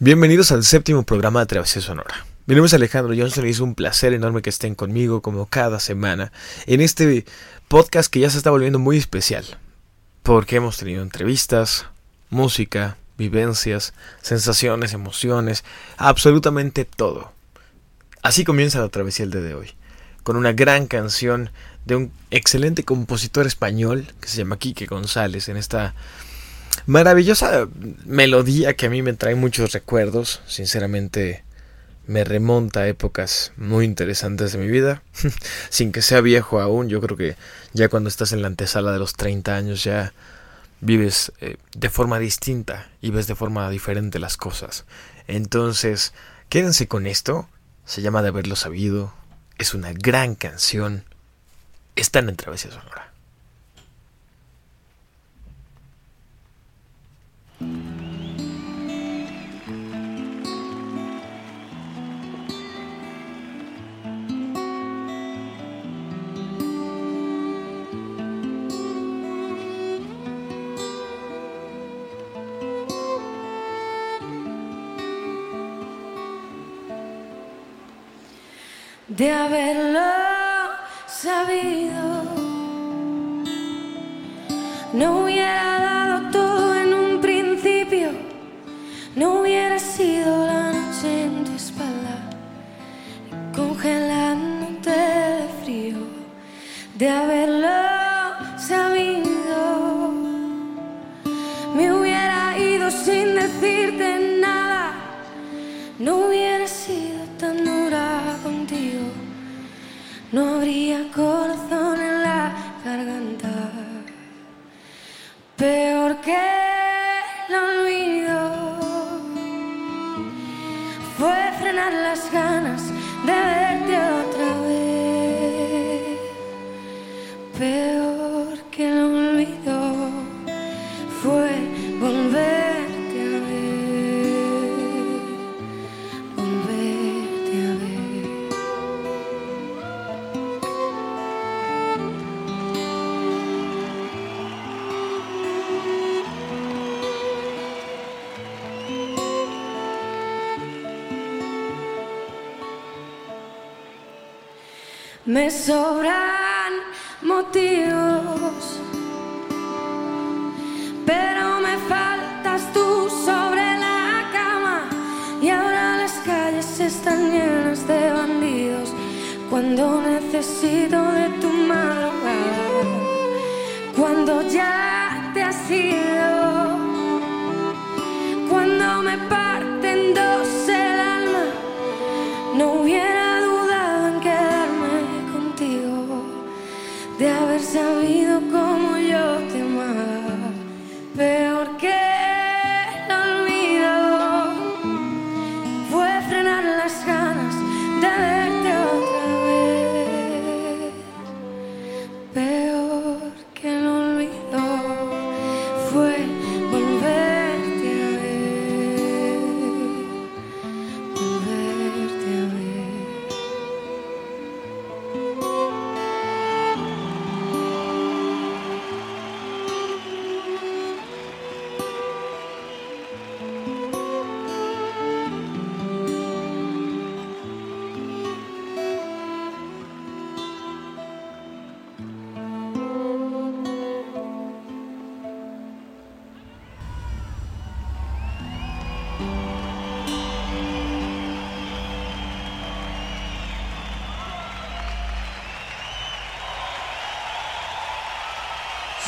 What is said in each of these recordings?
Bienvenidos al séptimo programa de Travesía Sonora. Mi nombre es Alejandro Johnson y es un placer enorme que estén conmigo como cada semana en este podcast que ya se está volviendo muy especial. Porque hemos tenido entrevistas, música, vivencias, sensaciones, emociones, absolutamente todo. Así comienza la travesía el día de hoy, con una gran canción de un excelente compositor español que se llama Quique González en esta maravillosa melodía que a mí me trae muchos recuerdos, sinceramente me remonta a épocas muy interesantes de mi vida, sin que sea viejo aún, yo creo que ya cuando estás en la antesala de los 30 años ya vives eh, de forma distinta y ves de forma diferente las cosas. Entonces, quédense con esto, se llama De haberlo sabido, es una gran canción, están en Travesía Sonora. De haberlo sabido. No hubiera dado todo en un principio, no hubiera sido la noche en tu espalda, congelándote de frío, de haberlo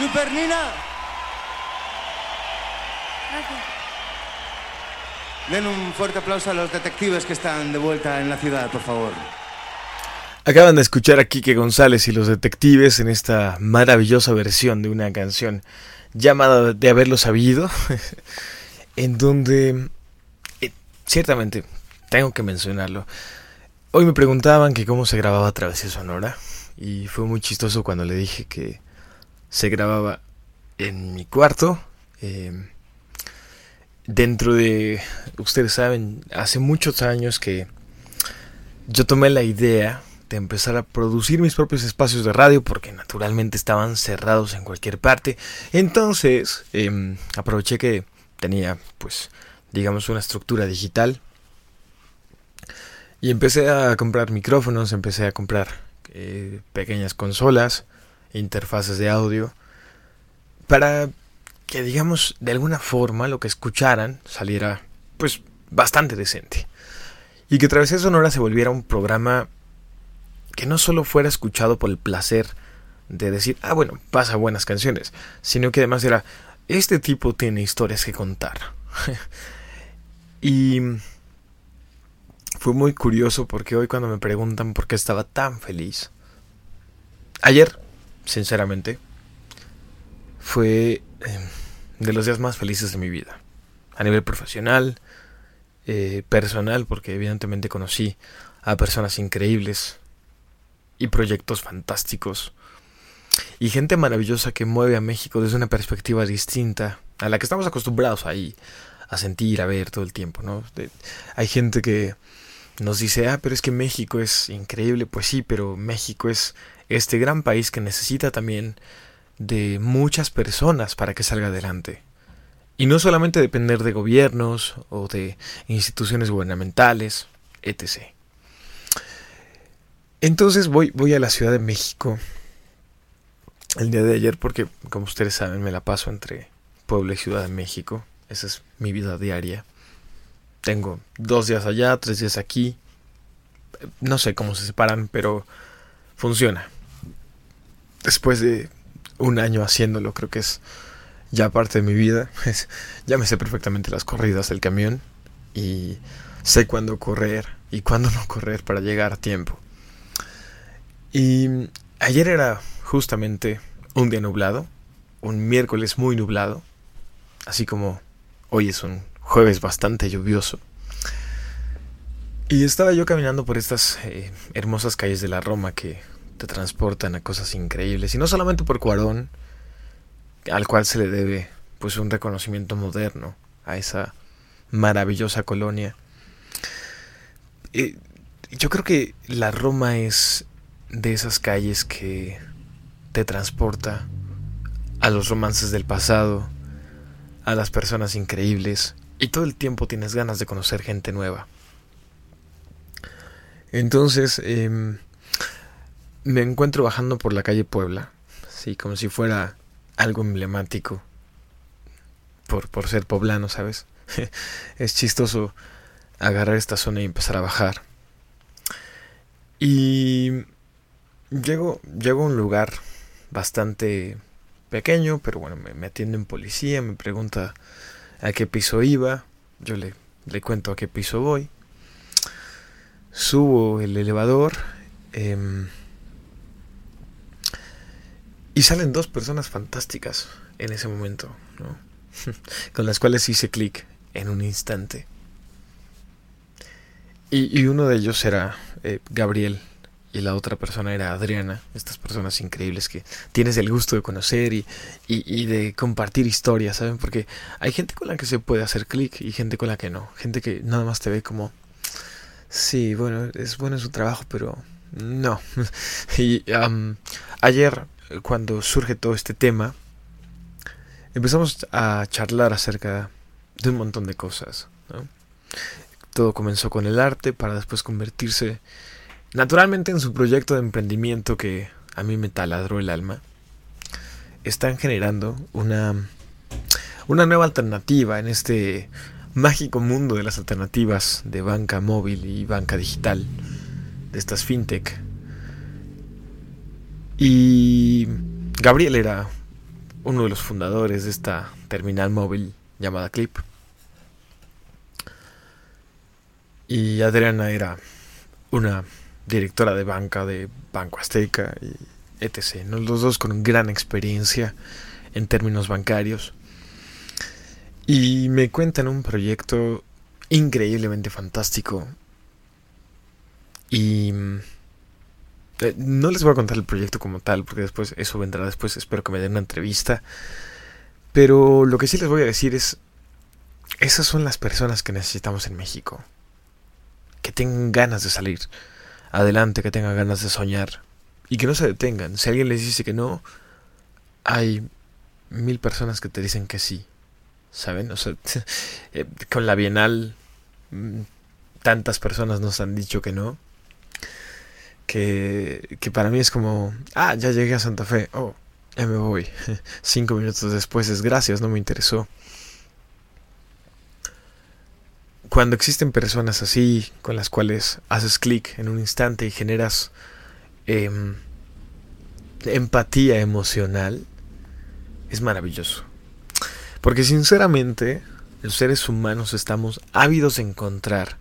Super Nina. Den un fuerte aplauso a los detectives que están de vuelta en la ciudad, por favor. Acaban de escuchar a Quique González y los detectives en esta maravillosa versión de una canción llamada De haberlo sabido, en donde, eh, ciertamente, tengo que mencionarlo, hoy me preguntaban que cómo se grababa Travesía Sonora, y fue muy chistoso cuando le dije que se grababa en mi cuarto, eh, dentro de, ustedes saben, hace muchos años que yo tomé la idea de empezar a producir mis propios espacios de radio porque naturalmente estaban cerrados en cualquier parte. Entonces em, aproveché que tenía pues digamos, una estructura digital. Y empecé a comprar micrófonos, empecé a comprar eh, pequeñas consolas, interfaces de audio, para que, digamos, de alguna forma lo que escucharan saliera, pues, bastante decente. Y que Travesía Sonora se volviera un programa que no solo fuera escuchado por el placer de decir, ah, bueno, pasa buenas canciones, sino que además era, este tipo tiene historias que contar. y fue muy curioso porque hoy cuando me preguntan por qué estaba tan feliz, ayer, sinceramente, fue em, de los días más felices de mi vida. A nivel profesional, eh, personal, porque evidentemente conocí a personas increíbles y proyectos fantásticos. Y gente maravillosa que mueve a México desde una perspectiva distinta a la que estamos acostumbrados ahí a sentir, a ver todo el tiempo, ¿no? hay gente que nos dice, ah, pero es que México es increíble, pues sí, pero México es este gran país que necesita también de muchas personas para que salga adelante. Y no solamente depender de gobiernos o de instituciones gubernamentales, etc. Entonces voy, voy a la Ciudad de México el día de ayer porque, como ustedes saben, me la paso entre Puebla y Ciudad de México. Esa es mi vida diaria. Tengo dos días allá, tres días aquí. No sé cómo se separan, pero funciona. Después de un año haciéndolo, creo que es ya parte de mi vida. ya me sé perfectamente las corridas del camión y sé cuándo correr y cuándo no correr para llegar a tiempo. Y ayer era justamente un día nublado, un miércoles muy nublado, así como hoy es un jueves bastante lluvioso. Y estaba yo caminando por estas eh, hermosas calles de la Roma que te transportan a cosas increíbles. Y no solamente por Cuarón, al cual se le debe pues un reconocimiento moderno a esa maravillosa colonia. Yo creo que la Roma es de esas calles que te transporta a los romances del pasado, a las personas increíbles, y todo el tiempo tienes ganas de conocer gente nueva. Entonces, em, me encuentro bajando por la calle Puebla, sí, como si fuera algo emblemático por, por ser poblano, ¿sabes? es chistoso agarrar esta zona y empezar a bajar. Y llego, llego a un lugar bastante pequeño, pero bueno, me, atiende un policía, me pregunta a qué piso iba, yo le, le cuento a qué piso voy. Subo el elevador. Eh, y salen dos personas fantásticas en ese momento, ¿no? con las cuales hice clic en un instante. Y, uno de ellos era eh, Gabriel y la otra persona era Adriana, estas personas increíbles que tienes el gusto de conocer y, y, de compartir historias, ¿saben? Porque hay gente con la que se puede hacer clic y gente con la que no, gente que nada más te ve como, sí, bueno, es bueno su trabajo, pero no. y ayer cuando surge todo este tema, empezamos a charlar acerca de un montón de cosas. Todo comenzó con el arte para después convertirse naturalmente en su proyecto de emprendimiento que a mí me taladró el alma. Están generando una, una nueva alternativa en este mágico mundo de las alternativas de banca móvil y banca digital, de estas fintech y Gabriel era uno de los fundadores de esta terminal móvil llamada Clip. Y Adriana era una directora de banca de Banco Azteca y etc. Los dos con gran experiencia en términos bancarios. Y me cuentan un proyecto increíblemente fantástico. Y eh, no les voy a contar el proyecto como tal, porque después eso vendrá después. Espero que me den una entrevista. Pero lo que sí les voy a decir es, esas son las personas que necesitamos en México. Que tengan ganas de salir adelante, que tengan ganas de soñar y que no se detengan. Si alguien les dice que no, hay mil personas que te dicen que sí. ¿saben? O sea, eh, con la Bienal mm, tantas personas nos han dicho que no. Que, que para mí es como, ah, ya llegué a Santa Fe, oh, ya me voy. Cinco minutos después es gracias, no me interesó. Cuando existen personas así, con las cuales haces clic en un instante y generas em, empatía emocional, es maravilloso. Porque sinceramente, los seres humanos estamos ávidos de encontrar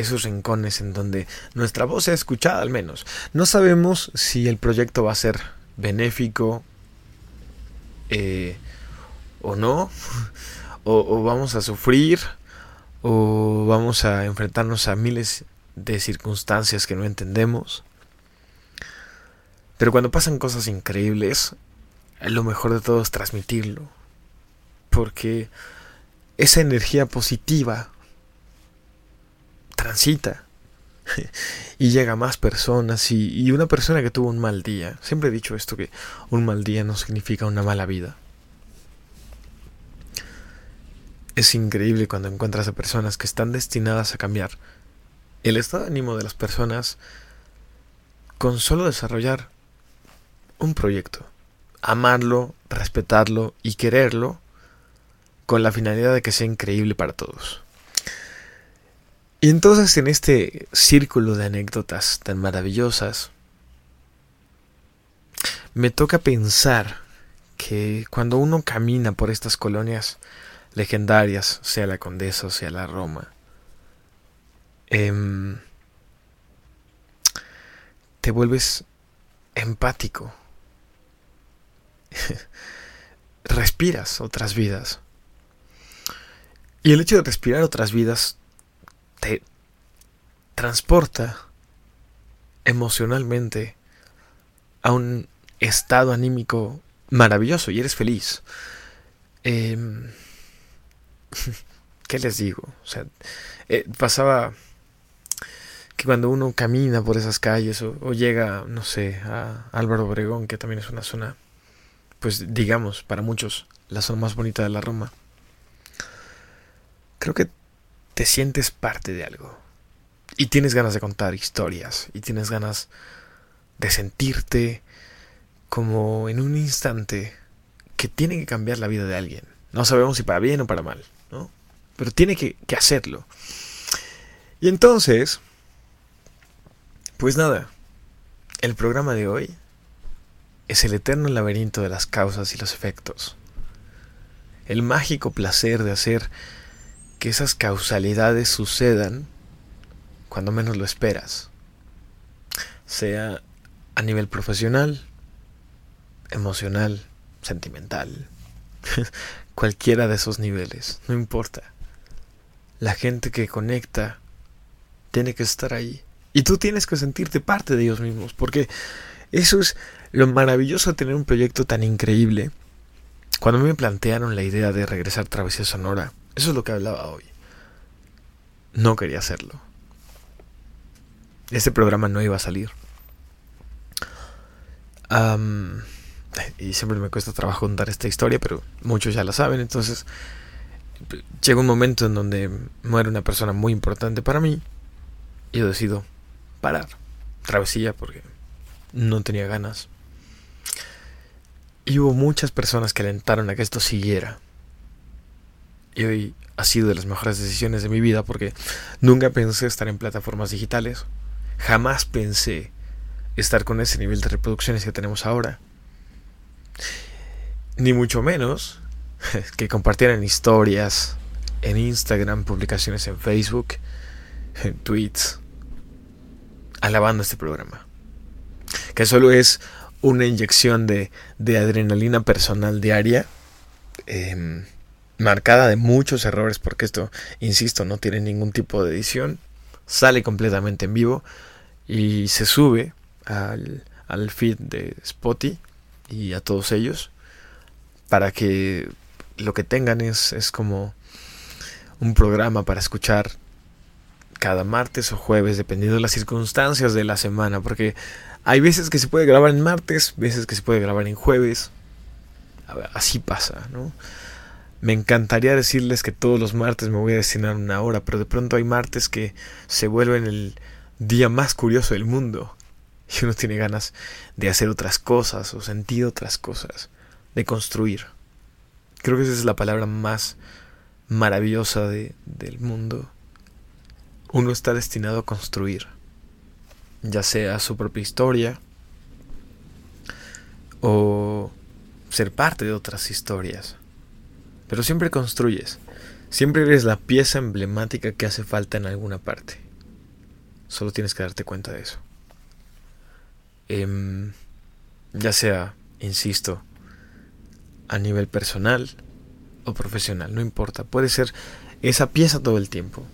esos rincones en donde nuestra voz sea escuchada al menos. No sabemos si el proyecto va a ser benéfico eh, o no, o, vamos a sufrir, o vamos a enfrentarnos a miles de circunstancias que no entendemos. Pero cuando pasan cosas increíbles, lo mejor de todo es transmitirlo. Porque esa energía positiva transita y llega a más personas y, una persona que tuvo un mal día. Siempre he dicho esto que un mal día no significa una mala vida. Es increíble cuando encuentras a personas que están destinadas a cambiar el estado de ánimo de las personas con solo desarrollar un proyecto. Amarlo, respetarlo y quererlo con la finalidad de que sea increíble para todos. Y entonces en este círculo de anécdotas tan maravillosas, me toca pensar que cuando uno camina por estas colonias legendarias, sea la Condesa o sea la Roma, em, te vuelves empático. Respiras otras vidas. Y el hecho de respirar otras vidas te transporta emocionalmente a un estado anímico maravilloso y eres feliz. Em, ¿Qué les digo? O sea, eh, pasaba que cuando uno camina por esas calles o, o, llega, no sé, a Álvaro Obregón, que también es una zona, pues digamos, para muchos, la zona más bonita de la Roma, creo que te sientes parte de algo. Y tienes ganas de contar historias. Y tienes ganas de sentirte como en un instante que tiene que cambiar la vida de alguien. No sabemos si para bien o para mal, ¿no? Pero tiene que, que hacerlo. Y entonces, pues nada, el programa de hoy es el eterno laberinto de las causas y los efectos. El mágico placer de hacer que esas causalidades sucedan cuando menos lo esperas. Sea a nivel profesional, emocional, sentimental, cualquiera de esos niveles, no importa. La gente que conecta tiene que estar ahí. Y tú tienes que sentirte parte de ellos mismos, porque eso es lo maravilloso de tener un proyecto tan increíble. Cuando me plantearon la idea de regresar a Travesía Sonora, eso es lo que hablaba hoy. No quería hacerlo. Este programa no iba a salir. y siempre me cuesta trabajo contar esta historia, pero muchos ya la saben. Entonces, llega un momento en donde muere una persona muy importante para mí. Y yo decido parar. Travesía porque no tenía ganas. Y hubo muchas personas que alentaron a que esto siguiera. Y hoy ha sido de las mejores decisiones de mi vida porque nunca pensé estar en plataformas digitales. Jamás pensé estar con ese nivel de reproducciones que tenemos ahora. Ni mucho menos que compartieran historias en Instagram, publicaciones en Facebook, en tweets, alabando este programa. Que solo es una inyección de, de adrenalina personal diaria. Eh, marcada de muchos errores, porque esto, insisto, no tiene ningún tipo de edición, sale completamente en vivo y se sube al, al feed de Spotify y a todos ellos para que lo que tengan es, es como un programa para escuchar cada martes o jueves, dependiendo de las circunstancias de la semana, porque hay veces que se puede grabar en martes, veces que se puede grabar en jueves, así pasa, ¿no? Me encantaría decirles que todos los martes me voy a destinar una hora, pero de pronto hay martes que se vuelven el día más curioso del mundo. Y uno tiene ganas de hacer otras cosas o sentir otras cosas, de construir. Creo que esa es la palabra más maravillosa de, del mundo. Uno está destinado a construir, ya sea su propia historia o ser parte de otras historias. Pero siempre construyes. Siempre eres la pieza emblemática que hace falta en alguna parte. Solo tienes que darte cuenta de eso. Em, ya sea, insisto, a nivel personal o profesional, no importa. Puede ser esa pieza todo el tiempo.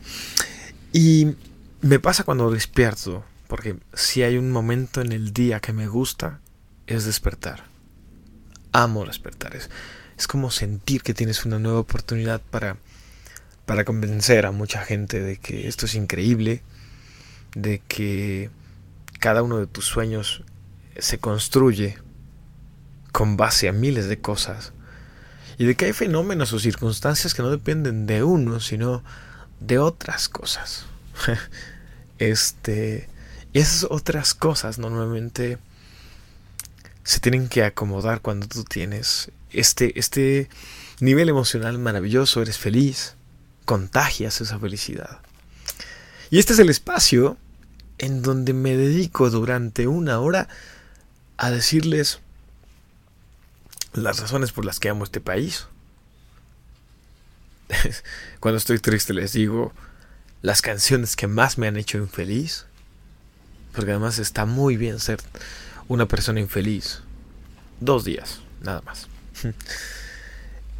Y me pasa cuando despierto, porque si hay un momento en el día que me gusta, es despertar. Amo despertar. Es, es como sentir que tienes una nueva oportunidad para, para convencer a mucha gente de que esto es increíble, de que cada uno de tus sueños se construye con base a miles de cosas y de que hay fenómenos o circunstancias que no dependen de uno, sino de otras cosas. este, y esas otras cosas normalmente se tienen que acomodar cuando tú tienes este, este nivel emocional maravilloso, eres feliz, contagias esa felicidad. Y este es el espacio en donde me dedico durante una hora a decirles las razones por las que amo este país. Cuando estoy triste les digo las canciones que más me han hecho infeliz. Porque además está muy bien ser una persona infeliz. Dos días, nada más.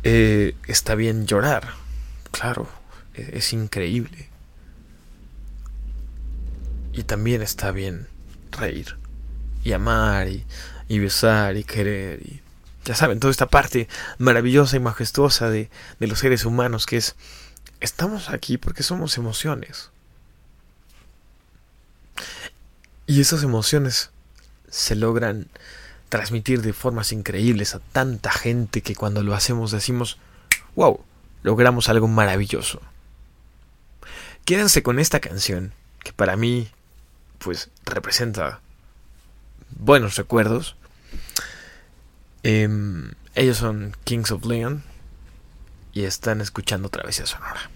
Eh, está bien llorar, claro, e-, es, increíble. Y también está bien reír, y amar, y, besar, y querer, y ya saben, toda esta parte maravillosa y majestuosa de, de los seres humanos que es, estamos aquí porque somos emociones. Y esas emociones se logran transmitir de formas increíbles a tanta gente que cuando lo hacemos decimos, wow, logramos algo maravilloso. Quédense con esta canción, que para mí, pues, representa buenos recuerdos. Em, ellos son Kings of Leon y están escuchando Travesía Sonora.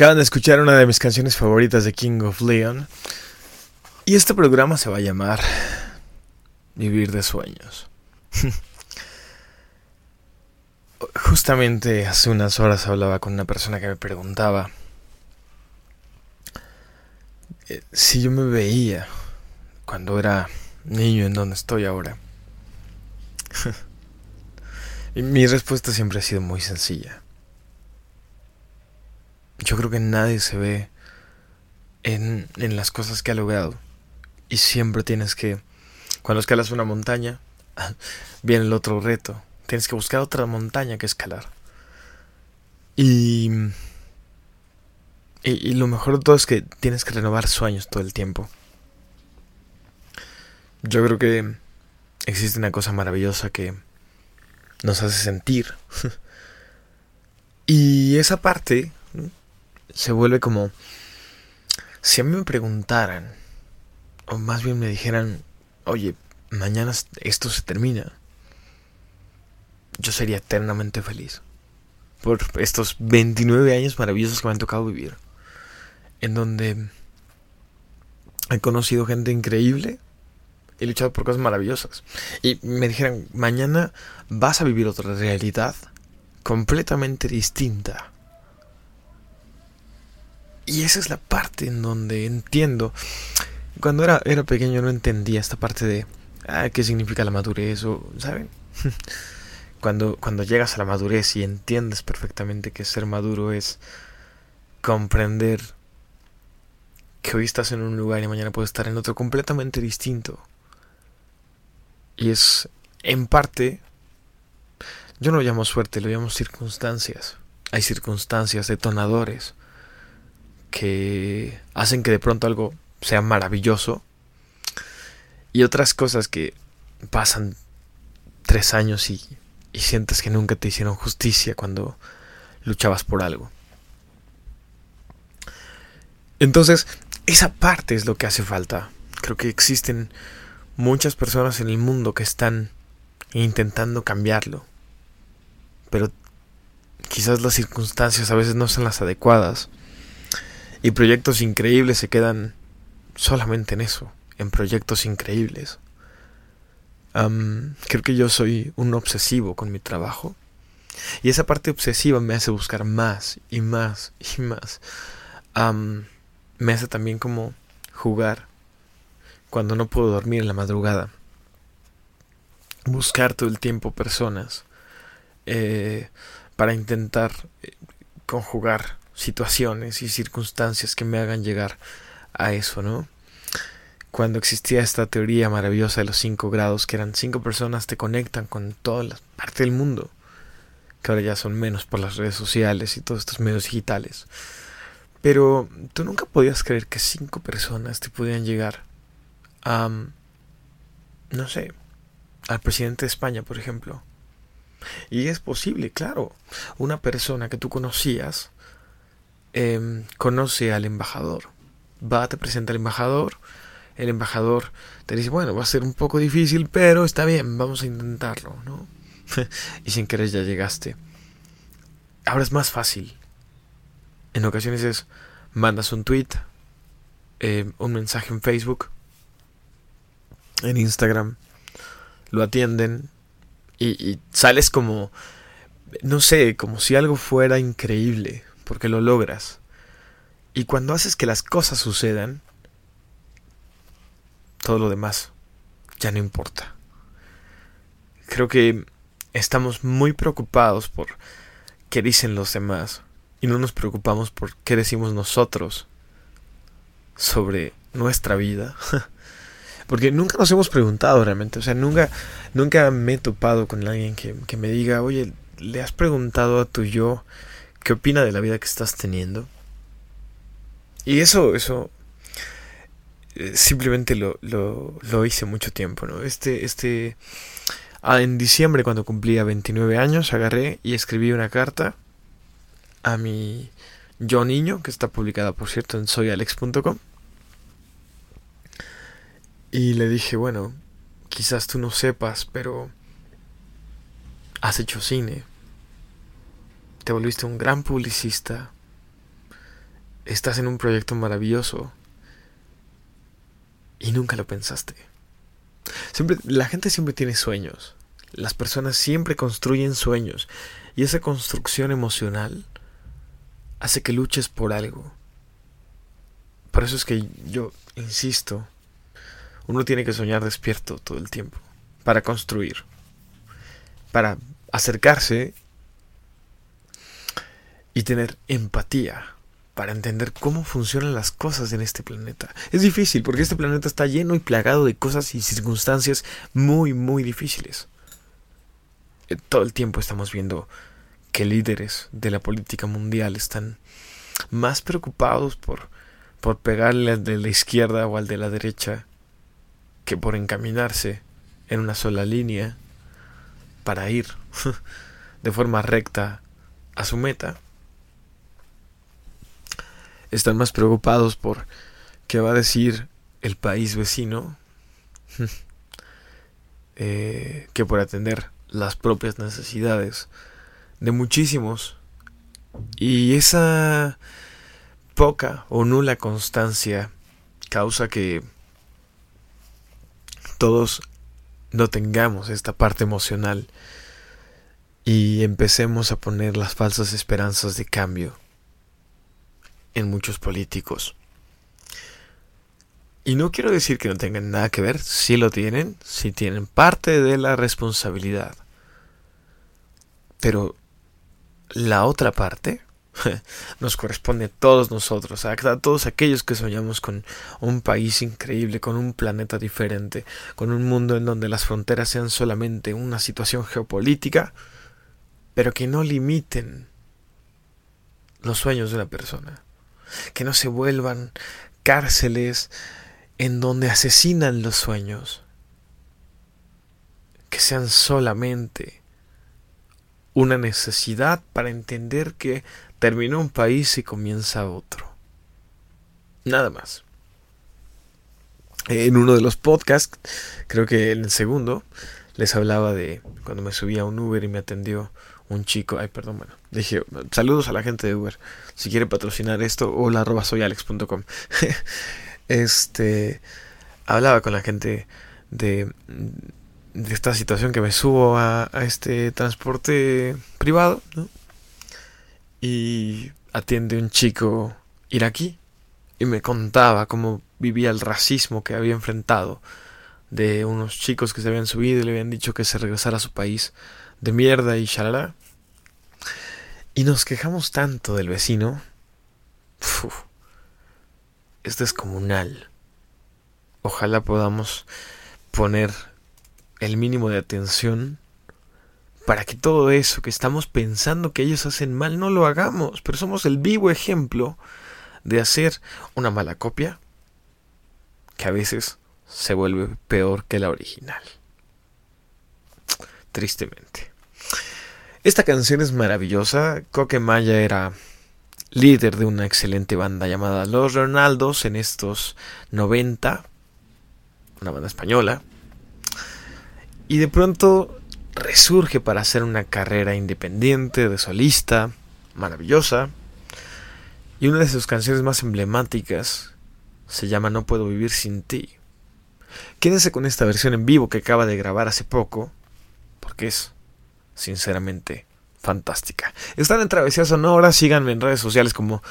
Acaban de escuchar una de mis canciones favoritas de King of Leon. Y este programa se va a llamar Vivir de Sueños. Justamente hace unas horas hablaba con una persona que me preguntaba eh, si yo me veía cuando era niño en donde estoy ahora. y mi respuesta siempre ha sido muy sencilla. Yo creo que nadie se ve en, en las cosas que ha logrado. Y siempre tienes que, cuando escalas una montaña, viene el otro reto. Tienes que buscar otra montaña que escalar. Y, y, y, lo mejor de todo es que tienes que renovar sueños todo el tiempo. Yo creo que existe una cosa maravillosa que nos hace sentir. y esa parte se vuelve como... Si a mí me preguntaran, o más bien me dijeran, oye, mañana esto se termina, yo sería eternamente feliz por estos 29 años maravillosos que me han tocado vivir, en donde he conocido gente increíble, he luchado por cosas maravillosas, y me dijeran, mañana vas a vivir otra realidad completamente distinta y esa es la parte en donde entiendo. Cuando era, era pequeño no entendía esta parte de ah, qué significa la madurez o, ¿saben? cuando, cuando llegas a la madurez y entiendes perfectamente que ser maduro es comprender que hoy estás en un lugar y mañana puedes estar en otro completamente distinto. Y es, en parte, yo no lo llamo suerte, lo llamo circunstancias. Hay circunstancias, detonadores, que hacen que de pronto algo sea maravilloso y otras cosas que pasan tres años y, y sientes que nunca te hicieron justicia cuando luchabas por algo. Entonces, esa parte es lo que hace falta. Creo que existen muchas personas en el mundo que están intentando cambiarlo. Pero quizás las circunstancias a veces no son las adecuadas. Y proyectos increíbles se quedan solamente en eso, en proyectos increíbles. creo que yo soy un obsesivo con mi trabajo. Y esa parte obsesiva me hace buscar más y más y más. me hace también como jugar cuando no puedo dormir en la madrugada. Buscar todo el tiempo personas eh, para intentar eh, conjugar situaciones y circunstancias que me hagan llegar a eso, ¿no? Cuando existía esta teoría maravillosa de los cinco grados, que eran cinco personas te conectan con toda la parte del mundo, que ahora ya son menos por las redes sociales y todos estos medios digitales. Pero tú nunca podías creer que cinco personas te podían llegar a, no sé, al presidente de España, por ejemplo. Y es posible, claro. Una persona que tú conocías Em, conoce al embajador. Va, te presenta al embajador. El embajador te dice, bueno, va a ser un poco difícil, pero está bien, vamos a intentarlo, ¿no? y sin querer ya llegaste. Ahora es más fácil. En ocasiones es, mandas un tweet, em, un mensaje en Facebook, en Instagram, lo atienden y, y sales como, no sé, como si algo fuera increíble porque lo logras. Y cuando haces que las cosas sucedan, todo lo demás ya no importa. Creo que estamos muy preocupados por qué dicen los demás y no nos preocupamos por qué decimos nosotros sobre nuestra vida. Porque nunca nos hemos preguntado realmente, o sea, nunca, nunca me he topado con alguien que, que me diga, oye, ¿le has preguntado a tu yo qué opina de la vida que estás teniendo. Y eso, eso eh, simplemente lo, lo, lo, hice mucho tiempo, ¿no? Este, este, ah, en diciembre cuando cumplía 29 años, agarré y escribí una carta a mi yo niño, que está publicada por cierto en soyalex.com. Y le dije, bueno, quizás tú no sepas, pero has hecho cine, te volviste un gran publicista, estás en un proyecto maravilloso y nunca lo pensaste. Siempre, la gente siempre tiene sueños. Las personas siempre construyen sueños. Y esa construcción emocional hace que luches por algo. Por eso es que yo insisto, uno tiene que soñar despierto todo el tiempo, para construir, para acercarse y tener empatía para entender cómo funcionan las cosas en este planeta. Es difícil porque este planeta está lleno y plagado de cosas y circunstancias muy, muy difíciles. Eh, todo el tiempo estamos viendo que líderes de la política mundial están más preocupados por, por pegarle al de la izquierda o al de la derecha que por encaminarse en una sola línea para ir de forma recta a su meta están más preocupados por qué va a decir el país vecino eh, que por atender las propias necesidades de muchísimos. Y esa poca o nula constancia causa que todos no tengamos esta parte emocional y empecemos a poner las falsas esperanzas de cambio en muchos políticos. Y no quiero decir que no tengan nada que ver, si lo tienen, si tienen parte de la responsabilidad. Pero la otra parte nos corresponde a todos nosotros, a todos aquellos que soñamos con un país increíble, con un planeta diferente, con un mundo en donde las fronteras sean solamente una situación geopolítica, pero que no limiten los sueños de una persona que no se vuelvan cárceles en donde asesinan los sueños, que sean solamente una necesidad para entender que terminó un país y comienza otro. Nada más. En uno de los podcasts, creo que en el segundo, les hablaba de cuando me subí a un Uber y me atendió un chico, ay perdón, bueno, dije, saludos a la gente de Uber, si quiere patrocinar esto, o la arroba soyalex.com. este, hablaba con la gente de, de esta situación que me subo a, a este transporte privado, ¿no? Y atiende un chico iraquí y me contaba cómo vivía el racismo que había enfrentado de unos chicos que se habían subido y le habían dicho que se regresara a su país de mierda y shalala. Y nos quejamos tanto del vecino. es descomunal. Ojalá podamos poner el mínimo de atención para que todo eso que estamos pensando que ellos hacen mal no lo hagamos, pero somos el vivo ejemplo de hacer una mala copia que a veces se vuelve peor que la original. Tristemente. Esta canción es maravillosa. Coque Maya era líder de una excelente banda llamada Los Ronaldos en estos 90, una banda española. Y de pronto resurge para hacer una carrera independiente de solista, maravillosa. Y una de sus canciones más emblemáticas se llama No puedo vivir sin ti. Quédense con esta versión en vivo que acaba de grabar hace poco, porque es, sinceramente, fantástica. Están en Travesía Sonora, síganme en redes sociales como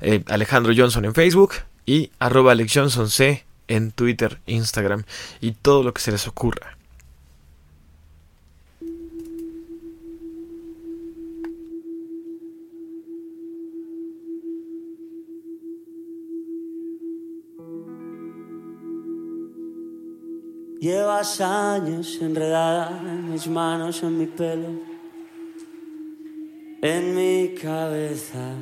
eh, Alejandro Johnson en Facebook y arroba Alex Johnson C en Twitter, Instagram y todo lo que se les ocurra. Llevas años enredada en mis manos, en mi pelo, en mi cabeza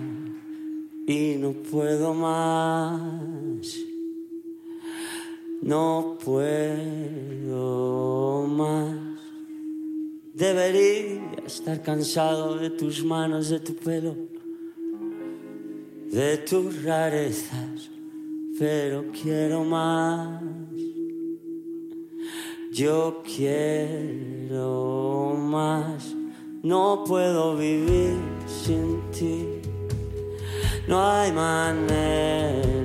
y no puedo más. No puedo más. Debería estar cansado de tus manos, de tu pelo, de tus rarezas, pero quiero más. Yo quiero más, no puedo vivir sin ti. no hay manera.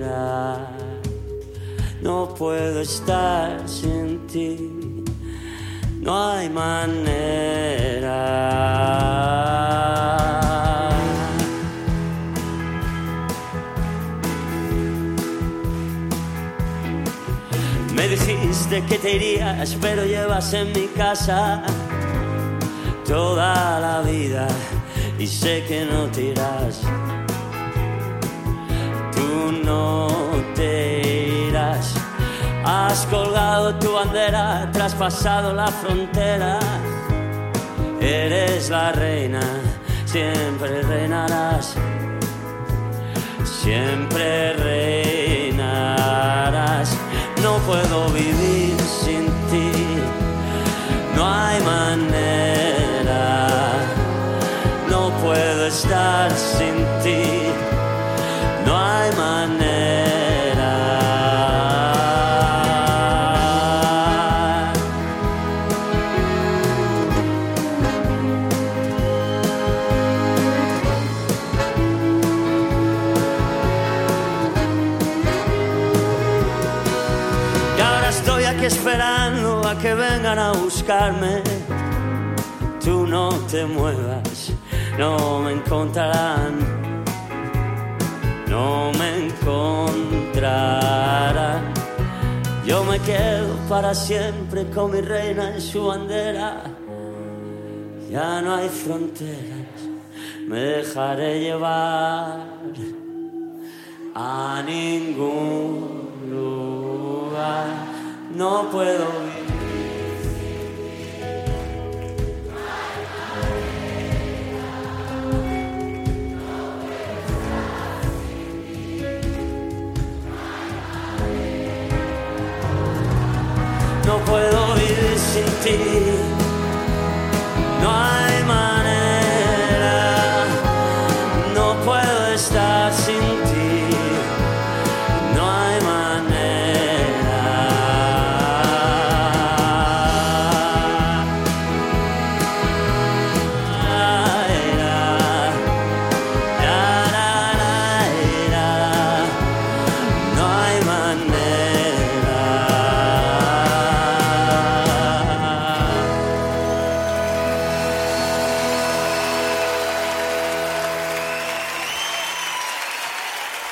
No puedo estar sin ti, no hay manera. Dijiste que te irías, pero llevas en mi casa toda la vida y sé que no te. Tú no te irás. Has colgado tu bandera, traspasado la frontera. Eres la reina, siempre reinarás. Siempre reinarás. No puedo vivir sin ti. No hay manera. No puedo estar sin ti. Buscarme. Tú no te muevas, no me encontrarán. No me encontrarán. Yo me quedo para siempre con mi reina en su bandera. Ya no hay fronteras, me dejaré llevar a ningún lugar. No puedo vivir. No puedo vivir sin ti.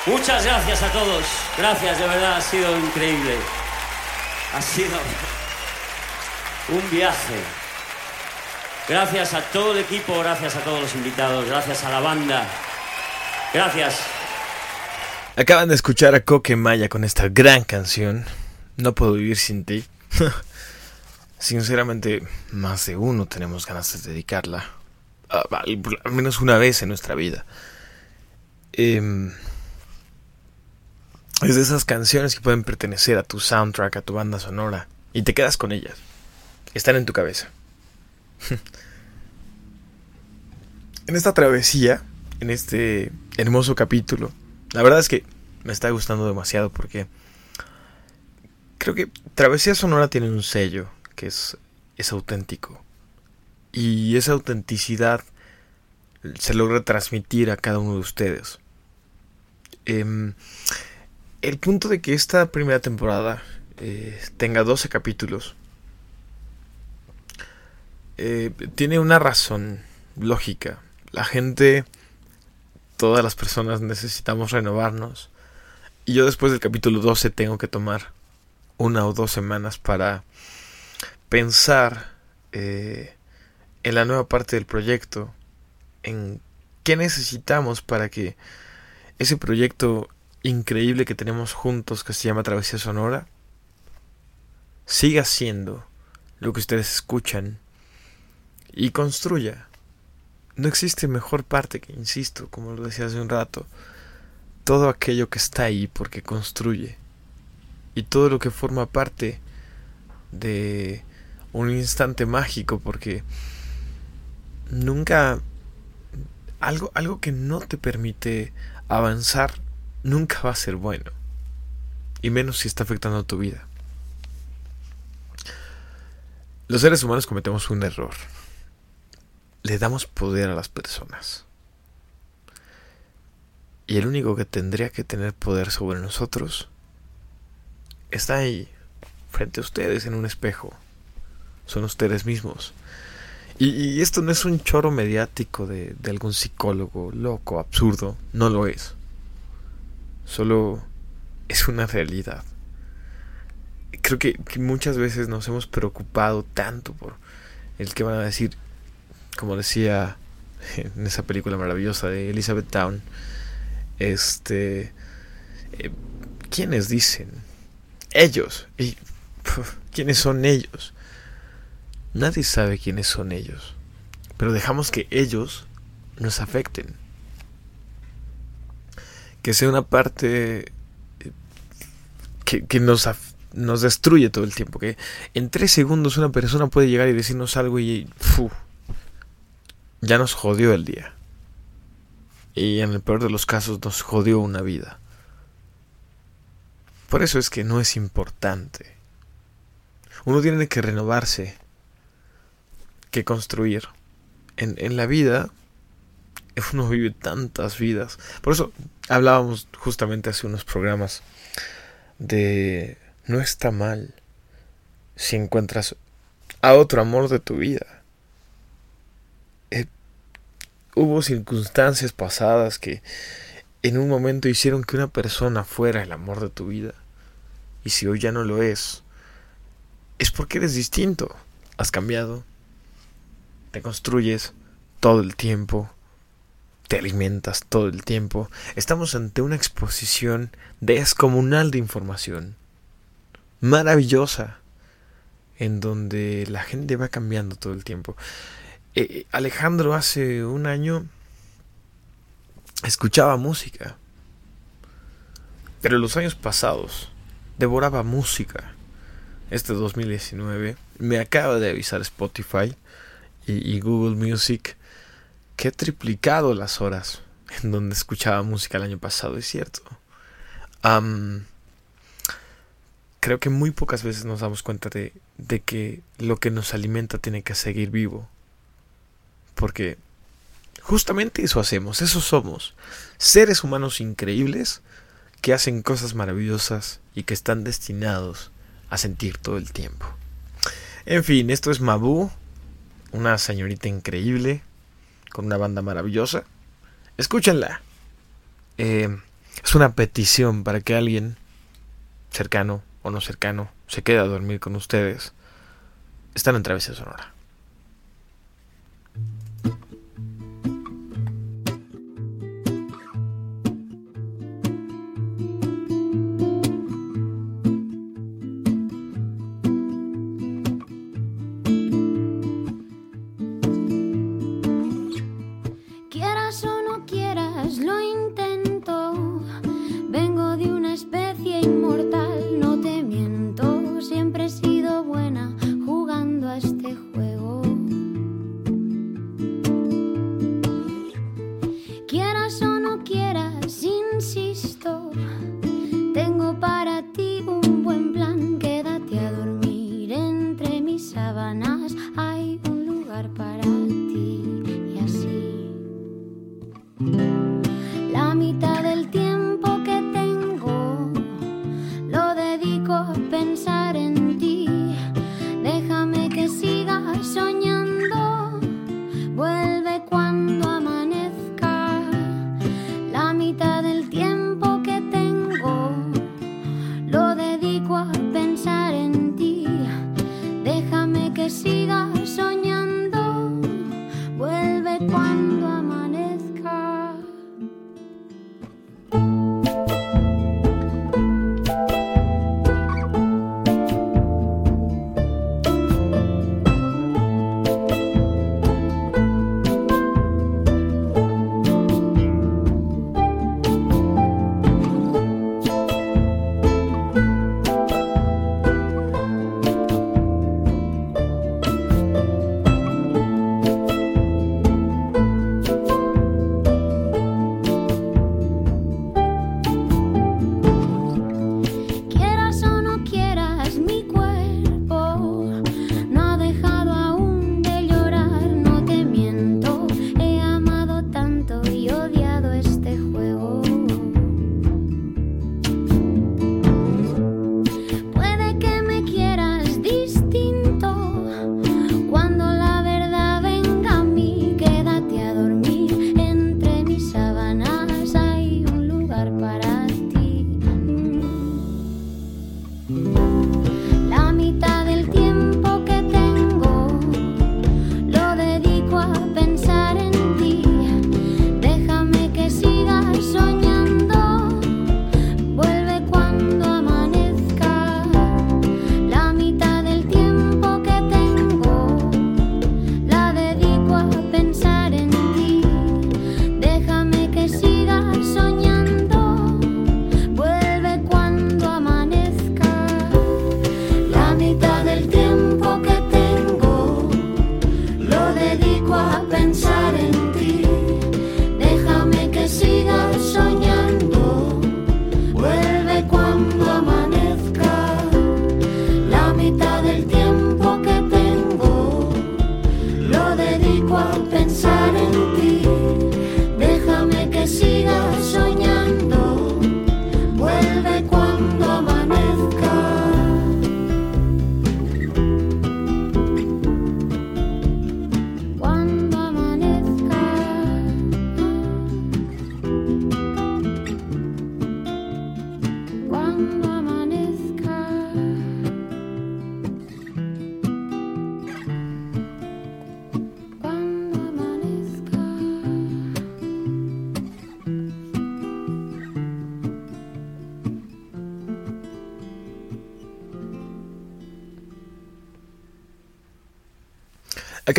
Muchas gracias a todos. Gracias, de verdad, ha sido increíble. Ha sido un viaje. Gracias a todo el equipo, gracias a todos los invitados, gracias a la banda. Gracias. Acaban de escuchar a Coque Maya con esta gran canción. No puedo vivir sin ti. Sinceramente, más de uno tenemos ganas de dedicarla. al menos una vez en nuestra vida. Em, es de esas canciones que pueden pertenecer a tu soundtrack, a tu banda sonora. Y te quedas con ellas. Están en tu cabeza. en esta travesía, en este hermoso capítulo, la verdad es que me está gustando demasiado porque creo que Travesía Sonora tiene un sello que es, es auténtico. Y esa autenticidad se logra transmitir a cada uno de ustedes. Em, el punto de que esta primera temporada eh, tenga 12 capítulos eh, tiene una razón lógica. La gente, todas las personas necesitamos renovarnos. Y yo después del capítulo 12 tengo que tomar una o dos semanas para pensar eh, en la nueva parte del proyecto, en qué necesitamos para que ese proyecto increíble que tenemos juntos, que se llama Travesía Sonora, siga siendo lo que ustedes escuchan y construya. No existe mejor parte que, insisto, como lo decía hace un rato, todo aquello que está ahí porque construye y todo lo que forma parte de un instante mágico porque nunca algo algo que no te permite avanzar nunca va a ser bueno y menos si está afectando tu vida los seres humanos cometemos un error le damos poder a las personas Y el único que tendría que tener poder sobre nosotros está ahí, frente a ustedes en un espejo. Son ustedes mismos. Y, esto no es un choro mediático de algún psicólogo loco, absurdo. No lo es. Solo es una realidad. Creo que, muchas veces nos hemos preocupado tanto por el que van a decir, como decía en esa película maravillosa de Elizabeth Town, este, eh, ¿quiénes dicen? Ellos. ¿Y quiénes son ellos? Nadie sabe quiénes son ellos, pero dejamos que ellos nos afecten. Que sea una parte eh, que, que nos, nos destruye todo el tiempo. Que en tres segundos una persona puede llegar y decirnos algo y ya nos jodió el día. Y en el peor de los casos nos jodió una vida. Por eso es que no es importante. Uno tiene que renovarse que construir. En, en la vida, uno vive tantas vidas. Por eso hablábamos justamente hace unos programas de no está mal si encuentras a otro amor de tu vida. Eh, hubo circunstancias pasadas que en un momento hicieron que una persona fuera el amor de tu vida. Y si hoy ya no lo es, es porque eres distinto. Has cambiado, te construyes todo el tiempo, te alimentas todo el tiempo. Estamos ante una exposición descomunal de información, maravillosa, en donde la gente va cambiando todo el tiempo. Eh, Alejandro hace un año escuchaba música, pero los años pasados devoraba música. Este 2019 me acaba de avisar Spotify y, Google Music que he triplicado las horas en donde escuchaba música el año pasado, es cierto. creo que muy pocas veces nos damos cuenta de, de que lo que nos alimenta tiene que seguir vivo. Porque justamente eso hacemos, eso somos. Seres humanos increíbles que hacen cosas maravillosas y que están destinados a sentir todo el tiempo. En fin, esto es Mabu una señorita increíble, con una banda maravillosa. Escúchenla. Eh, es una petición para que alguien, cercano o no cercano, se quede a dormir con ustedes. Están en Travesía Sonora.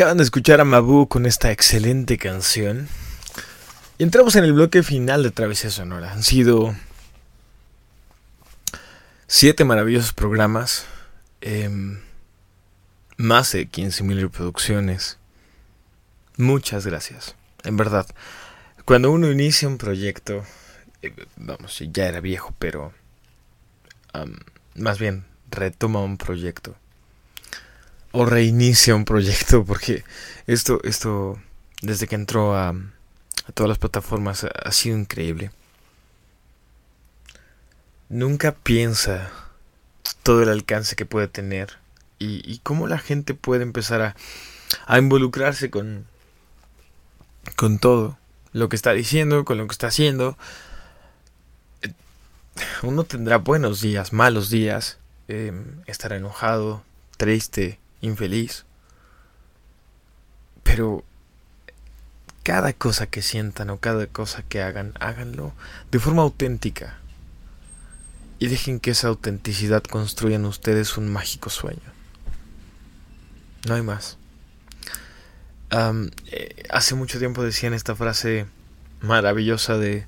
Acaban de escuchar a Mabu con esta excelente canción. Y entramos en el bloque final de Travesía Sonora. Han sido siete maravillosos programas, em, más de 15.000 reproducciones. Muchas gracias, en verdad. Cuando uno inicia un proyecto, eh, vamos, ya era viejo, pero más bien retoma un proyecto o reinicia un proyecto porque esto esto desde que entró a, todas las plataformas ha, sido increíble. Nunca piensa todo el alcance que puede tener y, cómo la gente puede empezar a, involucrarse con con todo lo que está diciendo con lo que está haciendo. Uno tendrá buenos días malos días eh, estará enojado triste infeliz. Pero cada cosa que sientan o cada cosa que hagan, háganlo de forma auténtica. Y dejen que esa autenticidad construya en ustedes un mágico sueño. No hay más. Eh, hace mucho tiempo decían esta frase maravillosa de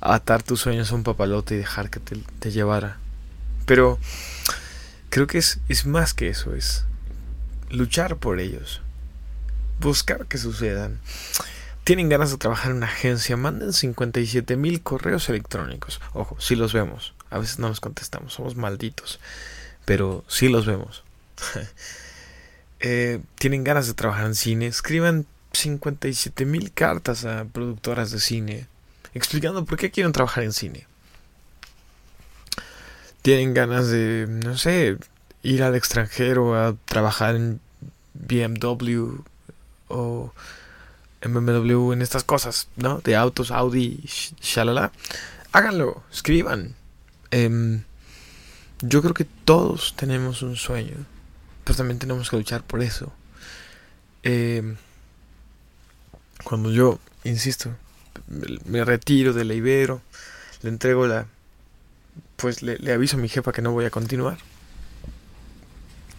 atar tus sueños a un papalote y dejar que te, te llevara. Pero creo que es, es más que eso, es, luchar por ellos, buscar que sucedan. Tienen ganas de trabajar en una agencia, manden 57 mil correos electrónicos. Ojo, si los vemos. A veces no los contestamos, somos malditos. Pero sí los vemos. Eh, tienen ganas de trabajar en cine, escriban 57 mil cartas a productoras de cine explicando por qué quieren trabajar en cine. Tienen ganas de, no sé, ir al extranjero a trabajar en BMW o BMW en estas cosas, ¿no? De autos, Audi, shalala. Háganlo, escriban. Em, yo creo que todos tenemos un sueño, pero también tenemos que luchar por eso. Em, cuando yo, insisto, me retiro del Ibero, le entrego la... Pues le aviso a mi jefa que no voy a continuar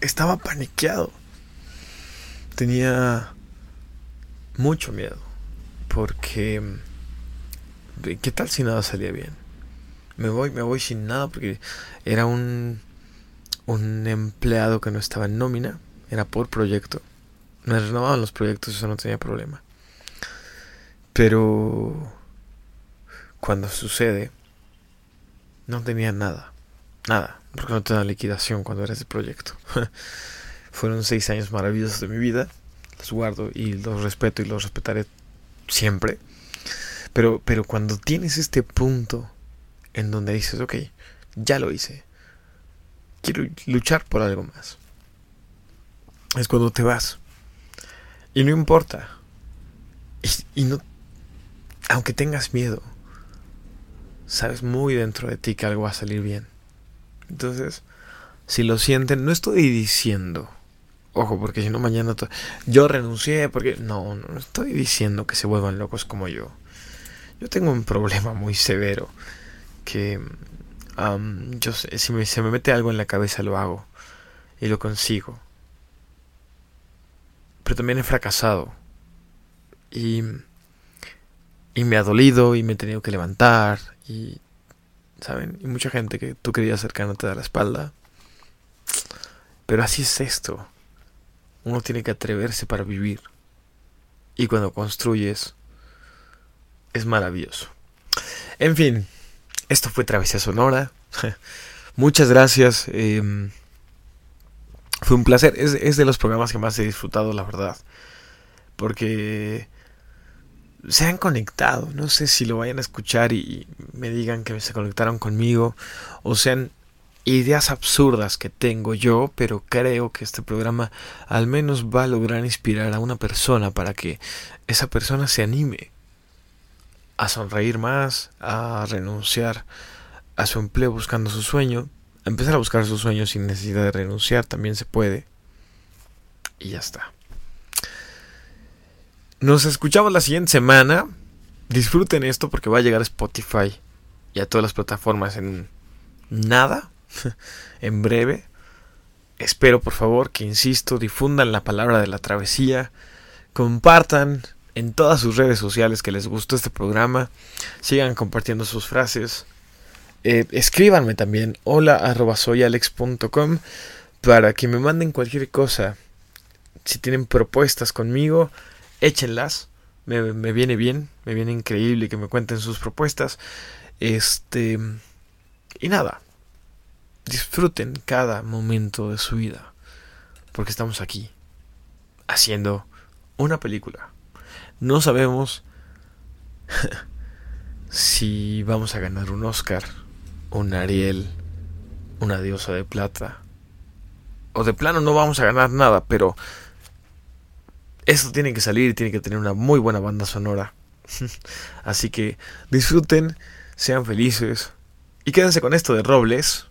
estaba paniqueado. Tenía mucho miedo. Porque... ¿Qué tal si nada salía bien? Me voy, me voy sin nada porque era un, un empleado que no estaba en nómina. Era por proyecto. Me renovaban los proyectos, eso no tenía problema. Pero... Cuando sucede... No tenía nada. Nada porque no te dan liquidación cuando eres de proyecto. Fueron seis años maravillosos de mi vida, los guardo y los respeto y los respetaré siempre. Pero, pero cuando tienes este punto en donde dices, ok, ya lo hice, quiero luchar por algo más, es cuando te vas. Y no importa. Y, y no, aunque tengas miedo, sabes muy dentro de ti que algo va a salir bien. Entonces, Si lo sienten, no estoy diciendo. Ojo, porque si no mañana yo renuncié porque no, no estoy diciendo que se vuelvan locos como yo. Yo tengo un problema muy severo que yo sé, si se me mete algo en la cabeza lo hago y lo consigo. Pero también he fracasado y y me ha dolido y me he tenido que levantar y saben y mucha gente que tú querías acercándote a la espalda. Pero así es esto. Uno tiene que atreverse para vivir. Y cuando construyes, es maravilloso. En fin, esto fue Travesía Sonora. Muchas gracias. Em, fue un placer. Es, es, de los programas que más he disfrutado, la verdad. Porque se han conectado. No sé si lo vayan a escuchar y me digan que se conectaron conmigo. O sean ideas absurdas que tengo yo, pero creo que este programa al menos va a lograr inspirar a una persona para que esa persona se anime a sonreír más, a renunciar a su empleo buscando su sueño, a empezar a buscar su sueño sin necesidad de renunciar, también se puede. Y ya está. Nos escuchamos la siguiente semana. Disfruten esto porque va a llegar a Spotify y a todas las plataformas en nada en breve. Espero por favor que, insisto, difundan la palabra de la travesía, compartan en todas sus redes sociales que les gustó este programa, sigan compartiendo sus frases, eh, escríbanme también hola para que me manden cualquier cosa. Si tienen propuestas conmigo, échenlas. Me, me, viene bien, me viene increíble que me cuenten sus propuestas. Este. Y nada, disfruten cada momento de su vida, porque estamos aquí, haciendo una película. No sabemos si vamos a ganar un Oscar, un Ariel, una diosa de plata, o de plano no vamos a ganar nada, pero esto tiene que salir y tiene que tener una muy buena banda sonora. Así que disfruten, sean felices y quédense con esto de Robles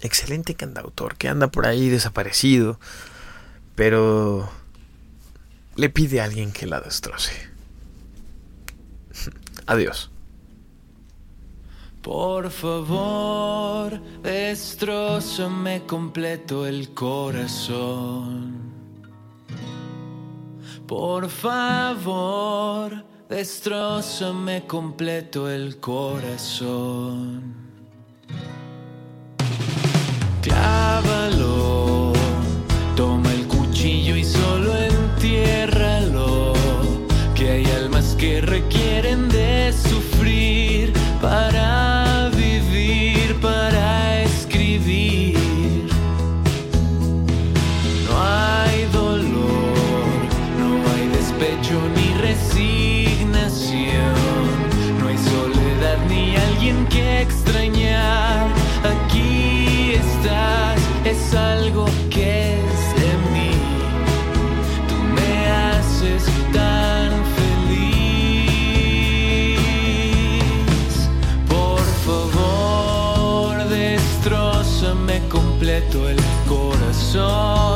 excelente cantautor que anda por ahí desaparecido, pero le pide a alguien que la destroce. Adiós. Por favor, destrozame completo el corazón. Por favor, destrozame completo el corazón. Corazón